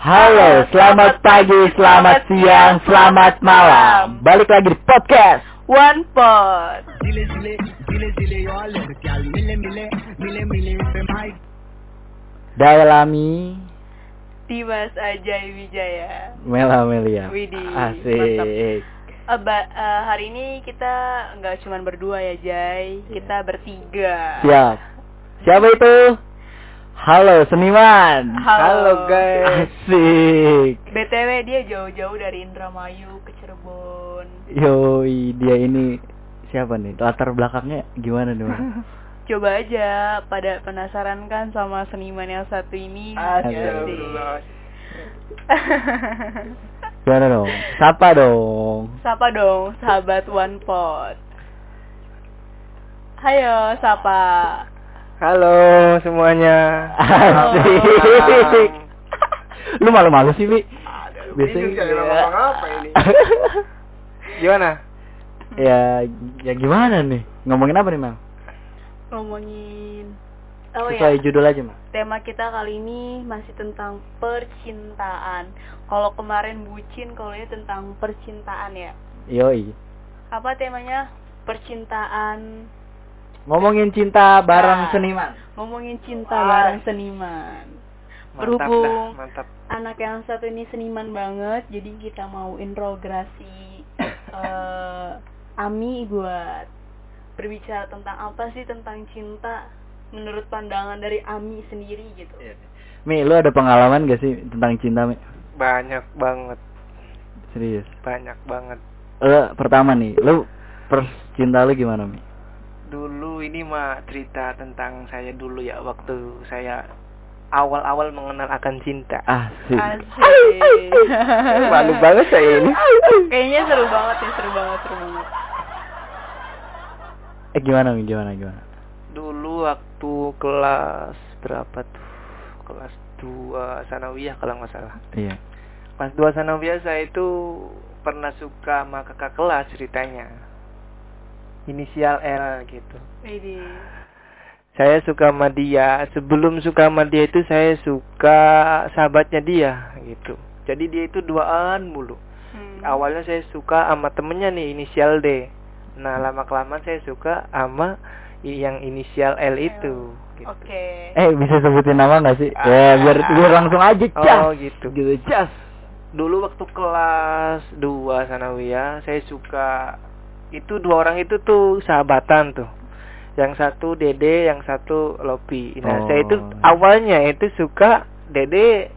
Halo, selamat pagi, selamat siang, selamat malam. Balik lagi di podcast One Pot. Daya Lami Dimas Ajay Wijaya. Mela Melia. Widih, Asik. Aba, eh, hari ini kita nggak cuma berdua ya Jay, kita bertiga. Siap. Siapa itu? Halo seniman. Halo. Asik. BTW dia jauh-jauh dari Indramayu ke Cirebon. Yoi, dia ini siapa nih? Latar belakangnya gimana nih? Bang? Coba aja pada penasaran kan sama seniman yang satu ini. Astagfirullah. Gimana dong? Sapa dong. Sapa dong sahabat One Pot. Hayo, sapa. Halo semuanya. Asik. Lu malu-malu sih, Bi? Biasanya ya. ini. Gimana? ya, ya gimana nih? Ngomongin apa nih, Mal? Ngomongin Oh Sesuai ya, judul aja, Mal. tema kita kali ini masih tentang percintaan. Kalau kemarin bucin, kalau ini tentang percintaan ya. Yoi. Apa temanya? Percintaan. Ngomongin cinta bareng Nah, seniman. Ngomongin cinta Wah. bareng seniman. Mantap Berhubung dah, mantap. anak yang satu ini seniman banget, jadi kita mau interogasi eh Ami buat berbicara tentang apa sih tentang cinta menurut pandangan dari Ami sendiri gitu. Mi, lu ada pengalaman gak sih tentang cinta, Mi? Banyak banget, Serius. banyak banget. Lu pertama nih, lu first cinta lu gimana, Mi? Dulu ini mah cerita tentang saya dulu ya waktu saya awal-awal mengenal akan cinta. Asik. Asik. Malu banget saya ini. Kayaknya seru banget ya, seru banget, seru banget. Eh gimana? Gimana, gimana? Dulu waktu kelas berapa tuh? Kelas 2 sanawiyah kalau nggak salah. Iya. Kelas 2 sanawiyah saya itu pernah suka sama kakak kelas ceritanya. Inisial L gitu. Ini Saya suka sama dia. Sebelum suka sama dia itu saya suka sahabatnya dia gitu. Jadi dia itu duaan mulu. hmm. Awalnya saya suka sama temennya nih inisial D. Nah lama kelamaan saya suka sama yang inisial L itu. Gitu. Oke. Eh, bisa sebutin nama gak sih? Ah. Ya, biar biar langsung aja, cas. Oh gitu. Gitu, cas. Dulu waktu kelas 2 sanawiyah saya suka itu dua orang itu tuh sahabatan tuh. Yang satu Dede, yang satu Lopi. Nah, Oh. saya itu awalnya itu suka Dede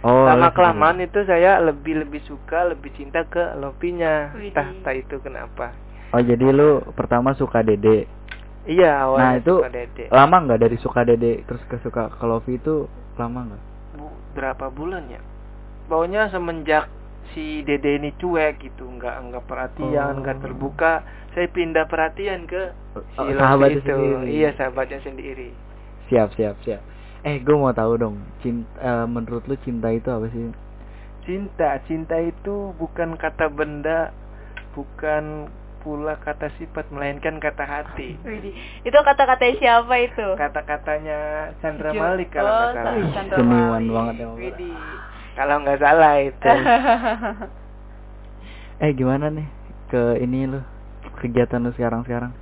Oh, lama kelamaan itu saya lebih lebih suka lebih cinta ke Lopinya entah entah itu kenapa Oh, jadi lu pertama suka Dede. iya Nah, awalnya itu suka Dede lama nggak dari suka Dede terus ke suka ke Lovi itu lama nggak? Bu, berapa bulan ya pokoknya semenjak si Dede ini cuek gitu nggak nggak perhatian Oh. nggak terbuka saya pindah perhatian ke si Oh, Lopi sahabatnya itu sendiri. iya sahabatnya sendiri Siap, siap, siap. Eh, gue mau tahu dong, cinta menurut lu cinta itu apa sih? cinta cinta itu bukan kata benda bukan pula kata sifat melainkan kata hati. Itu kata-kata siapa itu? kata-katanya Chandra Malik kalau oh, nggak salah. Seniman Malik. banget ya. Kalau nggak salah itu. Eh, gimana nih ke ini lu kegiatan lu sekarang-sekarang?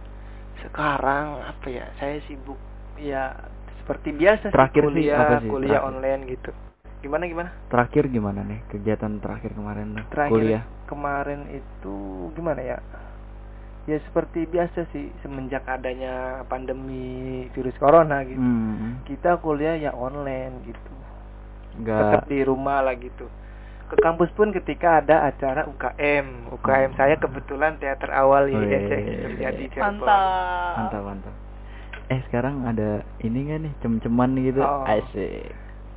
Sekarang apa ya? Saya sibuk ya seperti biasa Terakhir sih sih kuliah, apa sih? kuliah Terakhir. online gitu. Gimana gimana? Terakhir gimana nih kegiatan terakhir kemarin lu Terakhir kuliah? kemarin itu gimana ya? Ya seperti biasa sih semenjak adanya pandemi virus corona gitu. Hmm, Kita kuliah ya online gitu. Nggak Tetap di rumah lah gitu. Ke kampus pun ketika ada acara UKM. UKM saya kebetulan teater awal Oh, ini iya, iya, iya, terjadi iya. di Cirebon. Mantap. mantap mantap. Eh, sekarang ada ini nggak nih cem-ceman gitu? Oh. Asik.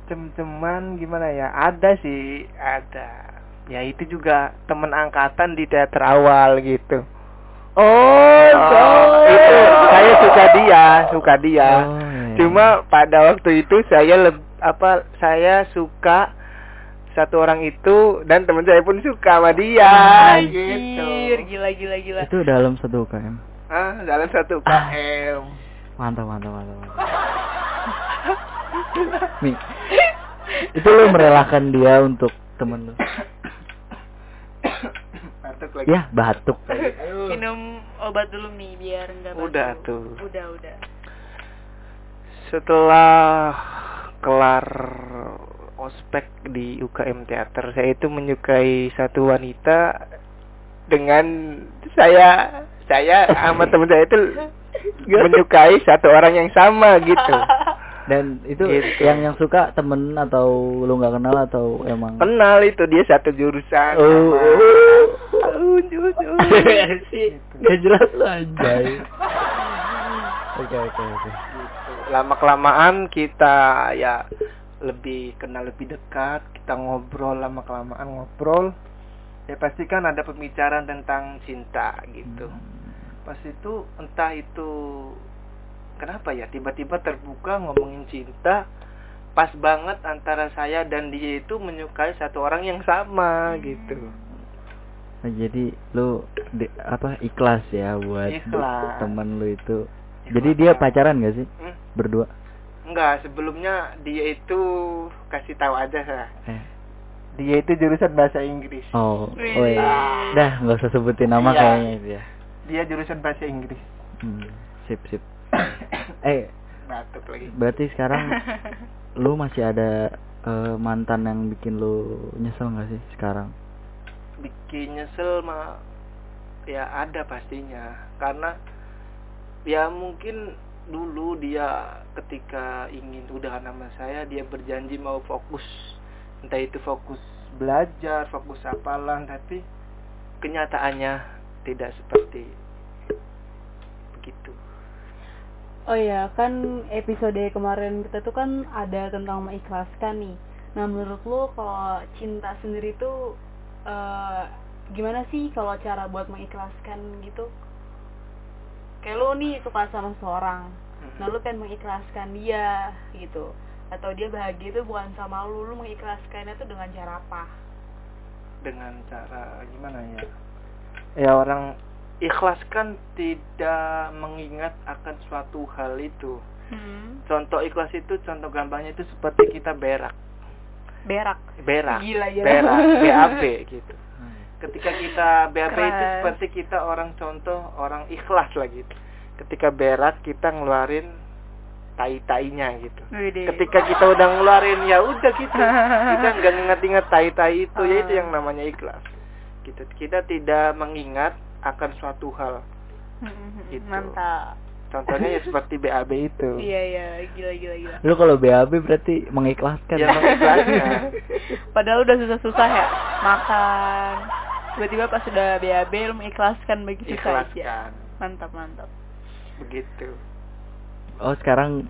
Cem-ceman gimana ya? Ada sih, ada. Ya itu juga teman angkatan di teater awal gitu. Oh, Oh, itu saya suka dia, suka dia. Oh, iya. Cuma pada waktu itu saya leb, apa saya suka satu orang itu dan teman saya pun suka sama dia Anjir, gitu. gila gila gila. Itu dalam satu UKM. Ah, dalam satu KM. Mantap, mantap, mantap. mantap. Nih, itu lu merelakan dia untuk temen lu batuk lagi ya batuk minum obat dulu mi biar enggak batuk. Udah tuh. Udah, udah. setelah kelar ospek di UKM teater saya itu menyukai satu wanita dengan saya saya sama teman saya itu menyukai satu orang yang sama gitu. Dan itu Gitu. yang yang suka temen atau lu nggak kenal atau emang? Kenal itu dia satu jurusan. Oh, sama- oh. Unjuk, unjuk. Gak jelas anjay. Oke oke oke lama kelamaan kita ya lebih kenal lebih dekat kita ngobrol lama kelamaan ngobrol ya pasti kan ada pembicaraan tentang cinta gitu. Pas itu entah itu kenapa ya tiba-tiba terbuka ngomongin cinta pas banget antara saya dan dia itu menyukai satu orang yang sama gitu. Nah, jadi lu di- apa ikhlas ya buat Ikhlas. temen lu itu. Ikhlas jadi dia pacaran gak sih? Hmm? Berdua? Enggak sebelumnya dia itu kasih tahu aja saya eh. Dia itu jurusan bahasa Inggris. Oh Wih. oh iya. dah nggak usah sebutin nama Iya. kayaknya itu ya dia jurusan bahasa Inggris. Hmm, sip sip. Eh batuk lagi. berarti sekarang lu masih ada eh, mantan yang bikin lu nyesel gak sih sekarang? Bikin nyesel mah ya ada pastinya. Karena ya mungkin dulu dia ketika ingin udah nama saya dia berjanji mau fokus entah itu fokus belajar fokus hafalan tapi kenyataannya tidak seperti begitu Oh iya, kan episode kemarin kita tuh kan ada tentang mengikhlaskan nih. Nah, menurut lu kalau cinta sendiri tuh eh, gimana sih kalau cara buat mengikhlaskan gitu? Kayak lu nih suka sama seorang, nah lu pengen mengikhlaskan dia gitu. Atau dia bahagia itu bukan sama lu, lu mengikhlaskannya tuh dengan cara apa? dengan cara gimana ya ya orang ikhlas kan tidak mengingat akan suatu hal itu Hmm. contoh ikhlas itu contoh gampangnya itu seperti kita berak Berak. berak Gila, gila. berak BAB gitu ketika kita BAB itu seperti kita orang contoh orang ikhlas lah gitu ketika berak kita ngeluarin tai-tainya gitu. Widih. ketika kita udah ngeluarin ya udah gitu. Kita nggak nginget-inget tai-tai itu. Ya itu yang namanya ikhlas. Gitu. Kita tidak mengingat akan suatu hal. Hmm, Gitu. Mantap. contohnya ya seperti BAB itu. Iya iya, gila gila gila. lu kalau BAB berarti mengikhlaskan. Ya mengikhlaskan. Padahal udah susah-susah ya. Makan. Tiba-tiba pas sudah BAB lu mengikhlaskan begitu saja. ikhlaskan. Mantap mantap. begitu. Oh sekarang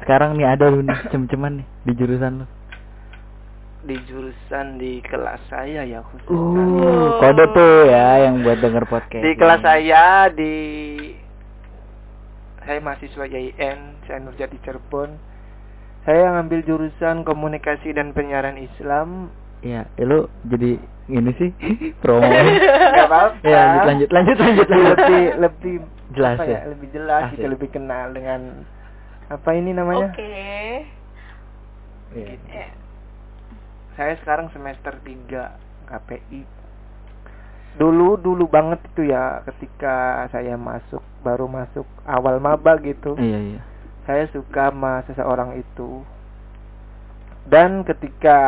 sekarang nih ada lu nih cem-ceman nih di jurusan lu. Di jurusan di kelas saya ya khususnya uh kode tuh ya yang buat denger podcast di kelas saya di saya mahasiswa YIN saya Nurjati Cirebon. Saya ngambil jurusan komunikasi dan penyiaran Islam Iya, eh, lu jadi ini sih promo. Gak apa-apa. Ya, lanjut lanjut lanjut lanjut lanjut. lebih lebih Jelas apa ya? lebih jelas Asik. gitu lebih kenal dengan apa ini namanya Oke. Iya. Eh, saya sekarang semester 3 KPI dulu dulu banget itu ya ketika saya masuk baru masuk awal maba gitu Iya iya. saya suka sama seseorang itu dan ketika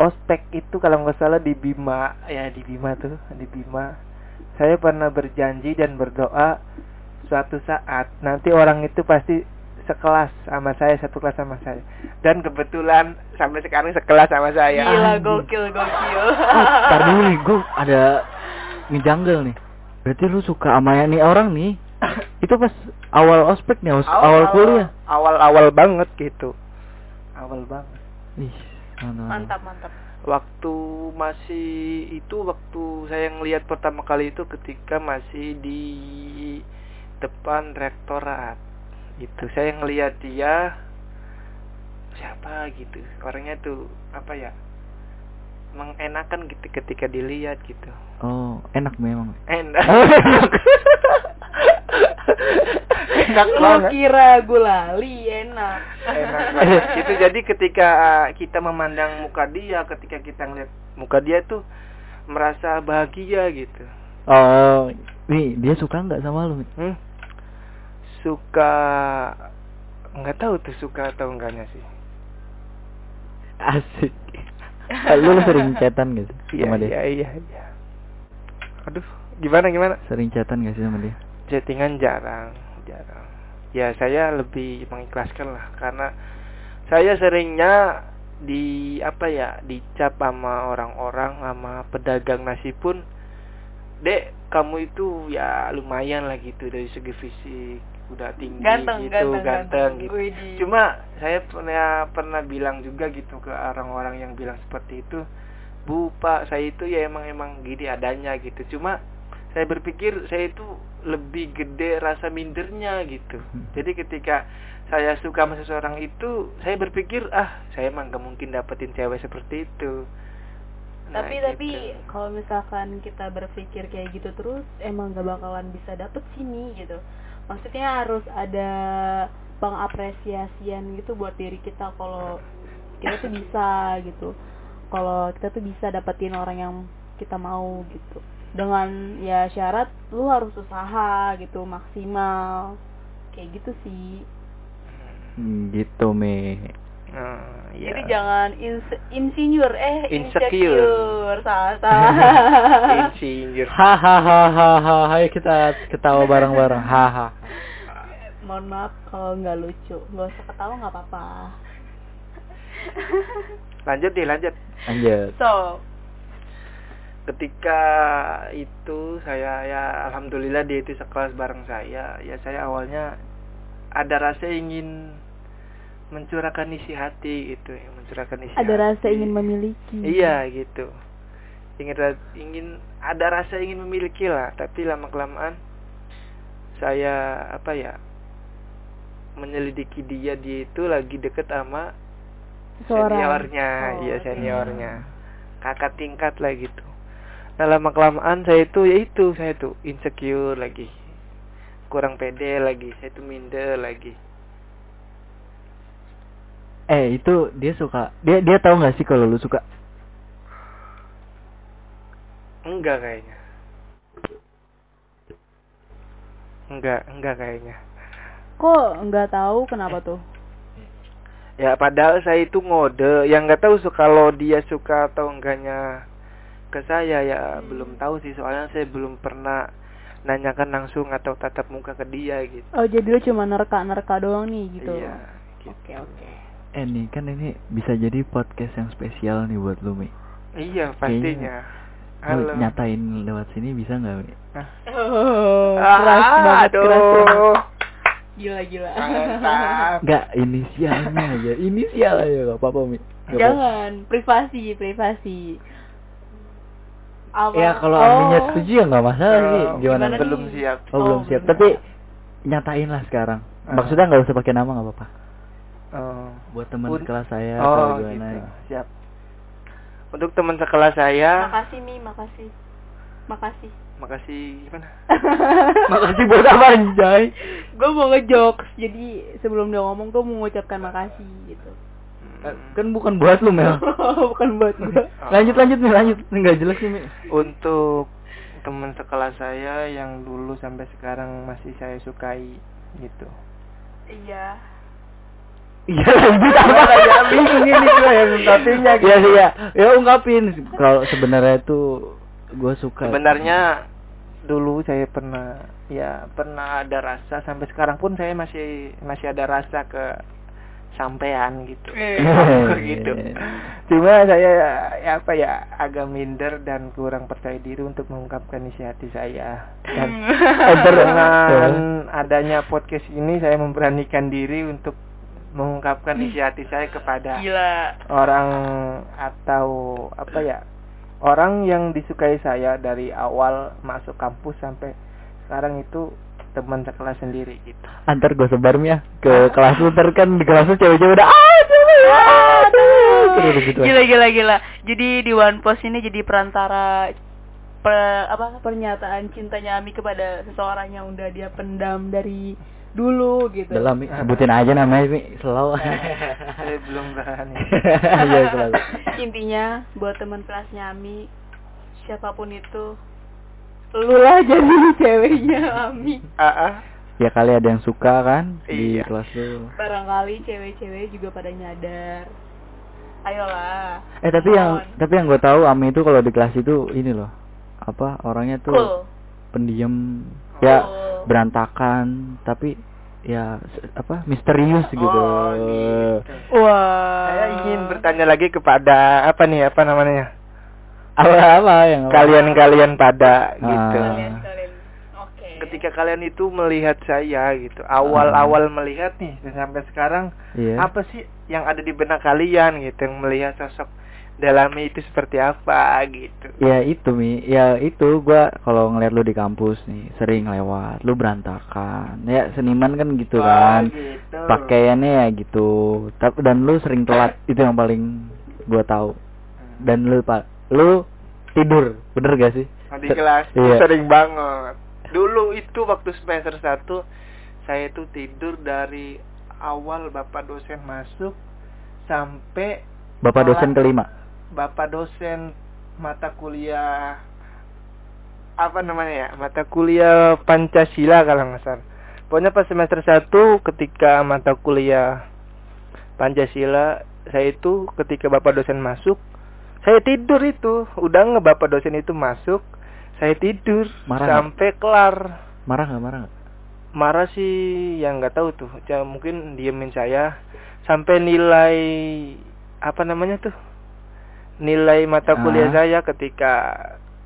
ospek itu kalau nggak salah di Bima ya di Bima tuh di Bima saya pernah berjanji dan berdoa suatu saat nanti orang itu pasti sekelas sama saya satu kelas sama saya dan kebetulan sampai sekarang sekelas sama saya Gila gokil gokil. Ntar dulu nih, gue ada ngejanggal nih. Berarti lu suka sama yang nih orang nih? Itu pas awal ospek nih, awal, awal kuliah. awal awal banget gitu awal banget Ih, mantap. Mantap mantap. waktu masih itu waktu saya ngelihat pertama kali itu ketika masih di depan rektorat itu saya ngelihat dia siapa gitu orangnya tuh apa ya mengenakan gitu ketika dilihat gitu Oh, enak memang. enak enak Lu banget kira gulali enak. enak banget gitu jadi ketika uh, kita memandang muka dia ketika kita ngeliat muka dia tuh merasa bahagia gitu Oh, nih dia suka nggak sama lu? Mi? hmm? suka nggak tahu tuh suka atau enggaknya sih Asik. lu sering chatan iya sama dia? iya iya iya aduh gimana gimana Sering chatan gak sih sama dia? Chattingan jarang jarang ya saya lebih mengikhlaskan lah karena saya seringnya di apa ya dicap sama orang-orang sama pedagang nasi pun dek kamu itu ya lumayan lah gitu dari segi fisik udah tinggi Ganteng, gitu ganteng, ganteng, ganteng. gitu Widih. cuma saya pernah pernah bilang juga gitu ke orang-orang yang bilang seperti itu bu pak saya itu ya emang emang gini adanya gitu cuma saya berpikir saya itu lebih gede rasa mindernya gitu. Hmm. jadi ketika saya suka sama seseorang itu saya berpikir ah saya emang gak mungkin dapetin cewek seperti itu. Nah, tapi gitu. tapi kalau misalkan kita berpikir kayak gitu terus emang gak bakalan bisa dapet sini gitu. Maksudnya harus ada pengapresiasian gitu buat diri kita kalau kita tuh bisa gitu. Kalau kita tuh bisa dapetin orang yang kita mau gitu dengan ya syarat lu harus usaha gitu maksimal kayak gitu sih Hmm, gitu mi. Nah, iya. jadi jangan ins- insinyur eh Insecure. insecure salah salah insinyur Hahaha, ayo kita ketawa bareng-bareng. Haha. mohon maaf kalau nggak lucu nggak usah ketawa nggak apa-apa lanjut deh lanjut Lanjut. so ketika itu saya ya alhamdulillah dia itu sekelas bareng saya. Ya saya awalnya ada rasa ingin mencurahkan isi hati gitu ya mencurahkan isi ada hati. rasa ingin memiliki. Iya gitu. Ingin ingin ada rasa ingin memiliki lah tapi lama kelamaan saya apa ya menyelidiki dia dia itu lagi deket sama Seorang. seniornya. Oh, iya seniornya. Kakak tingkat lah gitu nah lama kelamaan saya itu ya itu saya tuh insecure lagi. Kurang pede lagi saya tuh minder lagi. Eh itu dia suka dia dia tahu nggak sih kalau lu suka? enggak kayaknya. Enggak enggak kayaknya. Kok nggak tahu kenapa tuh? Ya padahal saya itu ngode. Yang nggak tahu kalau dia suka atau enggaknya ke saya ya Hmm. belum tahu sih soalnya saya belum pernah nanyakan langsung atau tatap muka ke dia gitu oh jadi lu cuma nerka-nerka doang nih gitu iya gitu. oke oke Eh nih kan ini bisa jadi podcast yang spesial nih buat lu mi. iya pastinya Lu halo nyatain lewat sini bisa nggak mi? oh, Ah, keras banget keras banget. aduh gila gila mantap Nggak inisialnya aja, inisial aja nggak apa-apa mi. Apa-apa. jangan privasi privasi apa Ya kalau Oh. aminnya setuju ya nggak masalah Oh, sih. Gimana? gimana belum nih? siap Oh, belum Oh, siap. belum Tapi nyatain lah sekarang. Ah. Maksudnya nggak usah pakai nama nggak apa-apa. oh. Buat teman sekelas saya atau oh gimana? gitu siap untuk teman sekelas saya makasih mi makasih makasih makasih gimana Makasih buat apa anjay? gue mau ngejokes jadi sebelum dia ngomong gue mau mengucapkan makasih gitu Kan bukan buat lu Mel. bukan buat lanjut lanjut nih lanjut. Nggak jelas nih Mi. untuk teman sekelas saya yang dulu sampai sekarang masih saya sukai gitu. Iya. Iya lanjut apa ya bingung ini gue yang ungkapinnya Iya sih ya Ya ungkapin. Kalau sebenarnya itu Gue suka. Sebenarnya dulu saya pernah ya pernah ada rasa. Sampai sekarang pun saya masih masih ada rasa ke sampean gitu. Gitu. Cuma saya ya apa ya agak minder dan kurang percaya diri untuk mengungkapkan isi hati saya. Dan dengan adanya podcast ini saya memberanikan diri untuk mengungkapkan isi hati saya kepada gila. orang atau apa ya orang yang disukai saya dari awal masuk kampus sampai sekarang itu teman sekelas sendiri gitu Antar gue sebar ya Ke kelas lu Ntar kan di kelas lu cewek-cewek udah Ah cewek Terus gitu gila gila gila jadi di one post ini jadi perantara pe- apa pernyataan cintanya Ami kepada seseorang yang udah dia pendam dari dulu gitu. Dalam sebutin aja namanya Mi, slow. Belum berani. Iya. Intinya buat teman kelasnya Ami siapa pun itu lu lah jadi ceweknya Ami. Ah, ah. Ya kali ada yang suka kan di Iya. kelas lu. Barangkali cewek-cewek juga pada nyadar. Ayolah. Eh tapi yang tapi yang gue tahu Ami itu kalau di kelas itu ini loh. Apa orangnya tuh cool. pendiam ya Cool. berantakan tapi ya apa misterius gitu. Oh, gitu. Wah. Saya ingin bertanya lagi kepada apa nih apa namanya? Apa apa yang Kalian-kalian pada gitu. Ah. Kalian kalian. Oke. Ketika kalian itu melihat saya gitu, awal-awal melihat nih dan sampai sekarang Iya. apa sih yang ada di benak kalian gitu yang melihat sosok dalamnya itu seperti apa gitu. Ya itu mi, ya itu gua kalau ngeliat lu di kampus nih sering lewat, lu berantakan. Ya seniman kan gitu Oh, kan, gitu. pakaiannya ya gitu. Tapi dan lu sering telat, itu yang paling gua tahu. Dan lu pak, lu tidur, bener gak sih? Di kelas Iya. sering banget. Dulu itu waktu semester 1 saya itu tidur dari awal bapak dosen masuk sampai Bapak dosen kelima. bapak dosen mata kuliah apa namanya ya mata kuliah Pancasila kalau nggak salah pokoknya pas semester 1 ketika mata kuliah Pancasila saya itu ketika bapak dosen masuk saya tidur itu udah nge bapak dosen itu masuk saya tidur Marah sampai kelar Marah nggak marah nggak? marah sih yang nggak tahu tuh ya, mungkin diemin saya sampai nilai apa namanya tuh nilai mata kuliah Ah. saya ketika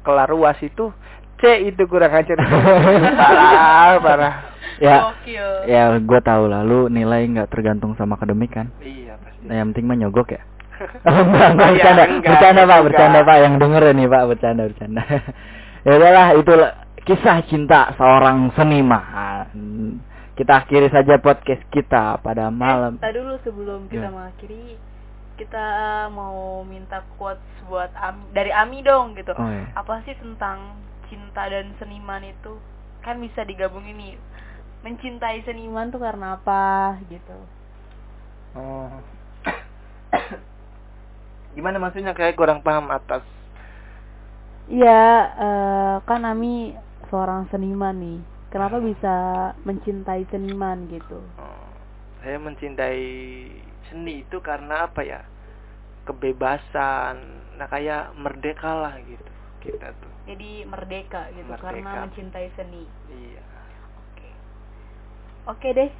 kelar uas itu C itu kurang ajar parah parah Ya, Gokil. ya gua tahu lah, lu nilai nggak tergantung sama akademik kan. iya pasti Nah, yang penting mah nyogok ya. Oh, enggak, enggak, Ya, bercanda, enggak, bercanda pak, enggak. bercanda pak, yang denger nih pak, bercanda, bercanda. ya udahlah, itu kisah cinta seorang seniman. Kita akhiri saja podcast kita pada malam. Eh, tadi dulu sebelum kita Ya. mengakhiri kita mau minta quotes buat Ami, dari Ami dong gitu. Oh ya. Apa sih tentang cinta dan seniman itu? Kan bisa digabungin nih. Mencintai seniman tuh karena apa gitu. oh. gimana maksudnya kayak kurang paham atas Iya, eh, kan Ami seorang seniman nih. Kenapa bisa mencintai seniman gitu? Oh, saya mencintai seni itu karena apa ya kebebasan nah kayak merdeka lah gitu kita tuh Jadi merdeka gitu Merdeka. karena mencintai seni. iya Oke. Oke deh.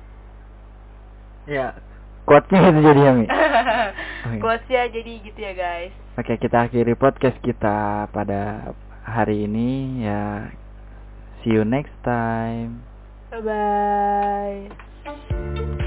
Ya, quote-nya itu jadi Ami. Oke. Quotesnya jadi gitu ya guys. Oke, kita akhiri podcast kita pada hari ini ya. See you next time. Bye bye.